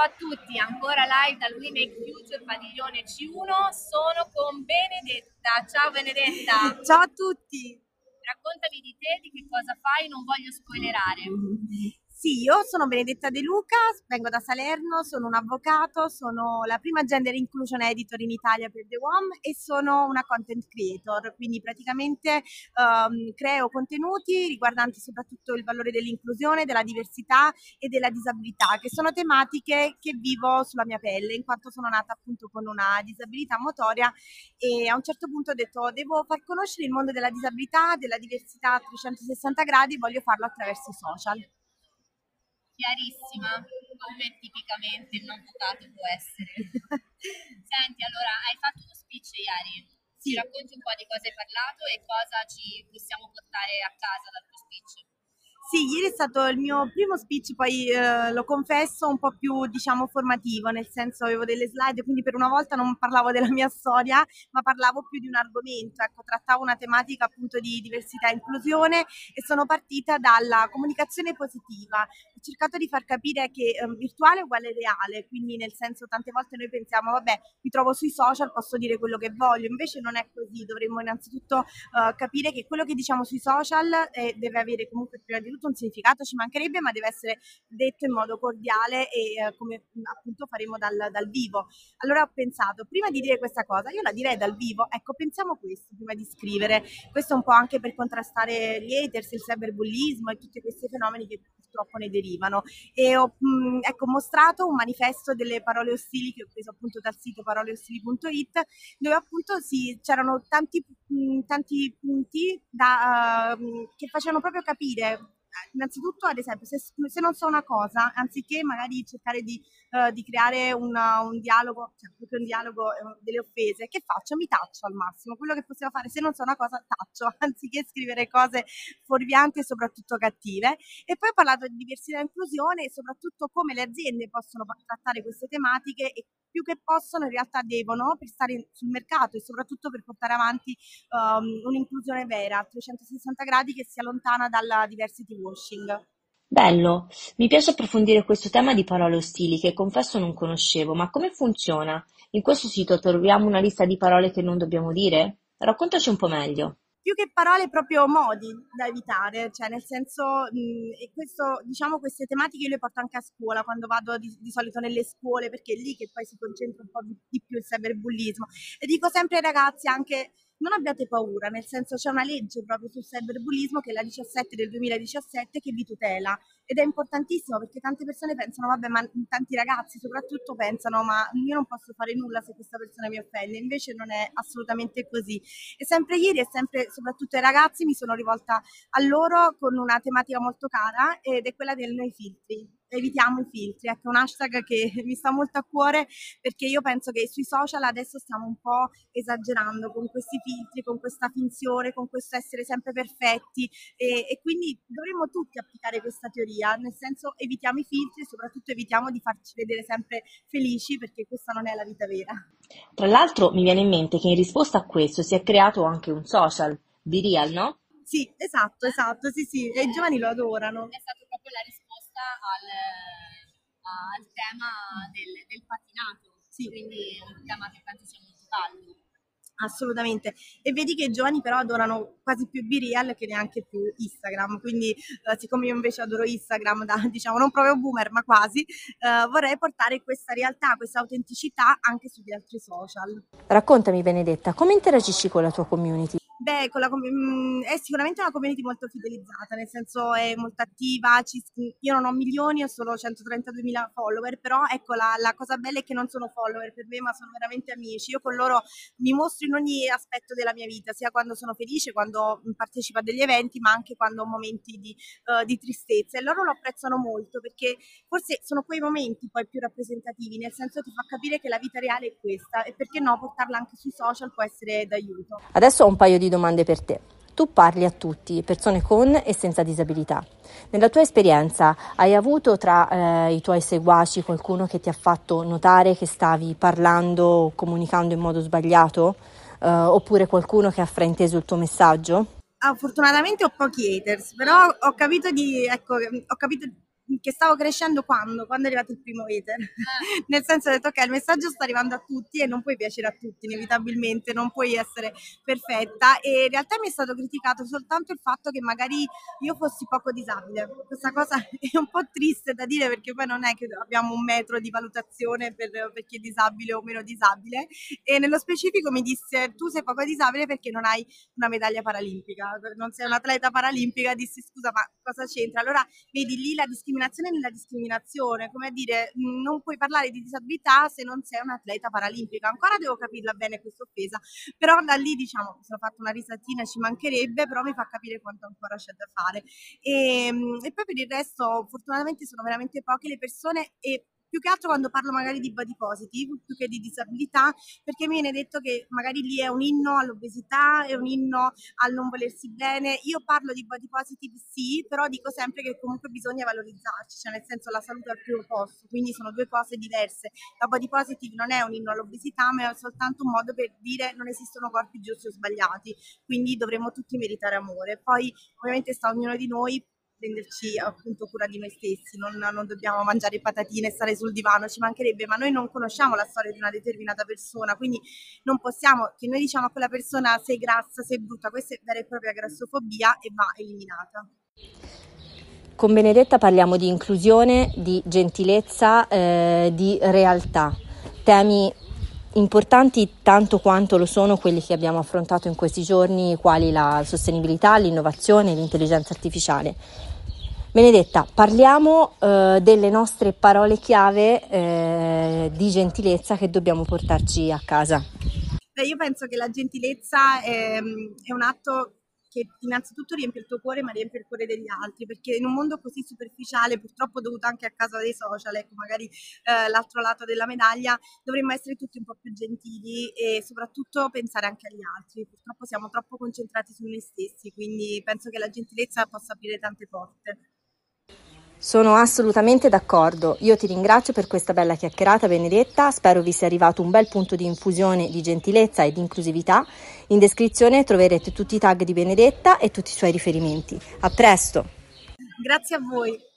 Ciao a tutti, ancora live dal We Make Future Padiglione C1, sono con Benedetta. Ciao Benedetta. Ciao a tutti. Raccontami di te, di che cosa fai, non voglio spoilerare. Sì, io sono Benedetta De Luca, vengo da Salerno, sono un avvocato, sono la prima gender inclusion editor in Italia per The WOM e sono una content creator, quindi praticamente um, creo contenuti riguardanti soprattutto il valore dell'inclusione, della diversità e della disabilità, che sono tematiche che vivo sulla mia pelle, in quanto sono nata appunto con una disabilità motoria e a un certo punto ho detto devo far conoscere il mondo della disabilità, della diversità a 360 gradi, voglio farlo attraverso i social chiarissima come tipicamente un avvocato può essere. Senti, allora, hai fatto uno speech ieri. Ci racconti un po' di cosa hai parlato e cosa ci possiamo portare a casa dal tuo speech? Sì, ieri è stato il mio primo speech, poi eh, lo confesso un po' più diciamo formativo, nel senso avevo delle slide, quindi per una volta non parlavo della mia storia, ma parlavo più di un argomento, ecco, trattavo una tematica appunto di diversità e inclusione e sono partita dalla comunicazione positiva. Ho cercato di far capire che eh, virtuale è uguale reale, quindi nel senso tante volte noi pensiamo, vabbè, mi trovo sui social, posso dire quello che voglio, invece non è così, dovremmo innanzitutto eh, capire che quello che diciamo sui social eh, deve avere comunque prima di tutto un significato, ci mancherebbe, ma deve essere detto in modo cordiale e eh, come appunto faremo dal, dal, vivo. Allora ho pensato, prima di dire questa cosa, io la direi dal vivo, ecco, pensiamo questo prima di scrivere, questo un po' anche per contrastare gli haters, il cyberbullismo e tutti questi fenomeni che purtroppo ne derivano. E ho mh, ecco, mostrato un manifesto delle parole ostili che ho preso appunto dal sito paroleostili.it, dove appunto sì, c'erano tanti, mh, tanti punti da, uh, che facevano proprio capire innanzitutto, ad esempio, se, se, non so una cosa, anziché magari cercare di, uh, di creare una, un dialogo, cioè proprio un dialogo, uh, delle offese, che faccio? Mi taccio al massimo. Quello che possiamo fare, se non so una cosa, taccio, anziché scrivere cose fuorvianti e soprattutto cattive. E poi ho parlato di diversità e inclusione e soprattutto come le aziende possono trattare queste tematiche e più che possono in realtà devono per stare sul mercato e soprattutto per portare avanti um, un'inclusione vera a 360 gradi che sia lontana dalla diversity washing. Bello, mi piace approfondire questo tema di parole ostili che confesso non conoscevo, ma come funziona? In questo sito troviamo una lista di parole che non dobbiamo dire? Raccontaci un po' meglio più che parole proprio modi da evitare, cioè nel senso, mh, questo, diciamo queste tematiche io le porto anche a scuola quando vado di, di, solito nelle scuole perché è lì che poi si concentra un po' di più il cyberbullismo. E dico sempre ai ragazzi anche non abbiate paura, nel senso c'è una legge proprio sul cyberbullismo che è la 17 del 2017 che vi tutela. Ed è importantissimo perché tante persone pensano, vabbè, ma tanti ragazzi soprattutto pensano, ma io non posso fare nulla se questa persona mi offende, invece non è assolutamente così. E sempre ieri e sempre soprattutto ai ragazzi mi sono rivolta a loro con una tematica molto cara ed è quella del noi filtri evitiamo i filtri. Ecco, un hashtag che mi sta molto a cuore perché io penso che sui social adesso stiamo un po' esagerando con questi filtri, con questa finzione, con questo essere sempre perfetti e, e quindi dovremmo tutti applicare questa teoria, nel senso evitiamo i filtri e soprattutto evitiamo di farci vedere sempre felici perché questa non è la vita vera. Tra l'altro mi viene in mente che in risposta a questo si è creato anche un social di Real, no? Sì, esatto, esatto, sì, sì, e i giovani lo adorano. È stata proprio la risposta al, al tema del, del patinato, sì. quindi è un tema che penso sia molto caldo. Assolutamente, e vedi che i giovani però adorano quasi più B-Real che neanche più Instagram, quindi eh, siccome io invece adoro Instagram da diciamo non proprio boomer ma quasi, eh, vorrei portare questa realtà, questa autenticità anche sugli altri social. Raccontami Benedetta, come interagisci con la tua community? Beh, la, mh, è sicuramente una community molto fidelizzata, nel senso è molto attiva, ci, io non ho milioni, ho solo 132.000 follower, però ecco la, la, cosa bella è che non sono follower per me, ma sono veramente amici. Io con loro mi mostro in ogni aspetto della mia vita, sia quando sono felice, quando partecipo a degli eventi, ma anche quando ho momenti di, uh, di tristezza. E loro lo apprezzano molto perché forse sono quei momenti poi più rappresentativi, nel senso ti fa capire che la vita reale è questa e perché no, portarla anche sui social può essere d'aiuto. Adesso ho un paio di domande per te. Tu parli a tutti, persone con e senza disabilità. Nella tua esperienza hai avuto tra eh, i tuoi seguaci qualcuno che ti ha fatto notare che stavi parlando o comunicando in modo sbagliato? Eh, oppure qualcuno che ha frainteso il tuo messaggio? Ah, fortunatamente ho pochi haters, però ho capito di, ecco, ho capito che stavo crescendo quando? Quando è arrivato il primo hater. Ah. Nel senso ho detto ok, il messaggio sta arrivando a tutti e non puoi piacere a tutti, inevitabilmente, non puoi essere perfetta e in realtà mi è stato criticato soltanto il fatto che magari io fossi poco disabile. Questa cosa è un po' triste da dire perché poi non è che abbiamo un metro di valutazione per, per chi è disabile o meno disabile e nello specifico mi disse tu sei poco disabile perché non hai una medaglia paralimpica, non sei un'atleta paralimpica, dissi scusa ma cosa c'entra? Allora vedi lì la discriminazione nella discriminazione, come a dire non puoi parlare di disabilità se non sei un'atleta paralimpica, ancora devo capirla bene questa offesa, però da lì diciamo sono fatto una risatina, ci mancherebbe, però mi fa capire quanto ancora c'è da fare. E, ehm, e poi per il resto fortunatamente sono veramente poche le persone e più che altro quando parlo magari di body positive più che di disabilità, perché mi viene detto che magari lì è un inno all'obesità, è un inno al non volersi bene. Io parlo di body positive sì, però dico sempre che comunque bisogna valorizzarci, cioè nel senso la salute al primo posto, quindi sono due cose diverse. La body positive non è un inno all'obesità, ma è soltanto un modo per dire non esistono corpi giusti o sbagliati, quindi dovremmo tutti meritare amore. Poi ovviamente sta ognuno di noi prenderci appunto cura di noi stessi, non, non, dobbiamo mangiare patatine e stare sul divano, ci mancherebbe, ma noi non conosciamo la storia di una determinata persona, quindi non possiamo, che noi diciamo a quella persona sei grassa, sei brutta, questa è vera e propria grassofobia e va eliminata. Con Benedetta parliamo di inclusione, di gentilezza, eh, di realtà, temi importanti tanto quanto lo sono quelli che abbiamo affrontato in questi giorni, quali la sostenibilità, l'innovazione e l'intelligenza artificiale. Benedetta, parliamo eh, delle nostre parole chiave eh, di gentilezza che dobbiamo portarci a casa. Beh, io penso che la gentilezza è, è un atto che innanzitutto riempie il tuo cuore ma riempie il cuore degli altri perché in un mondo così superficiale purtroppo dovuto anche a causa dei social ecco magari eh, l'altro lato della medaglia dovremmo essere tutti un po' più gentili e soprattutto pensare anche agli altri. Purtroppo siamo troppo concentrati su noi stessi quindi penso che la gentilezza possa aprire tante porte sono assolutamente d'accordo. Io ti ringrazio per questa bella chiacchierata, Benedetta. Spero vi sia arrivato un bel punto di infusione di gentilezza e di inclusività. In descrizione troverete tutti i tag di Benedetta e tutti i suoi riferimenti. A presto! Grazie a voi.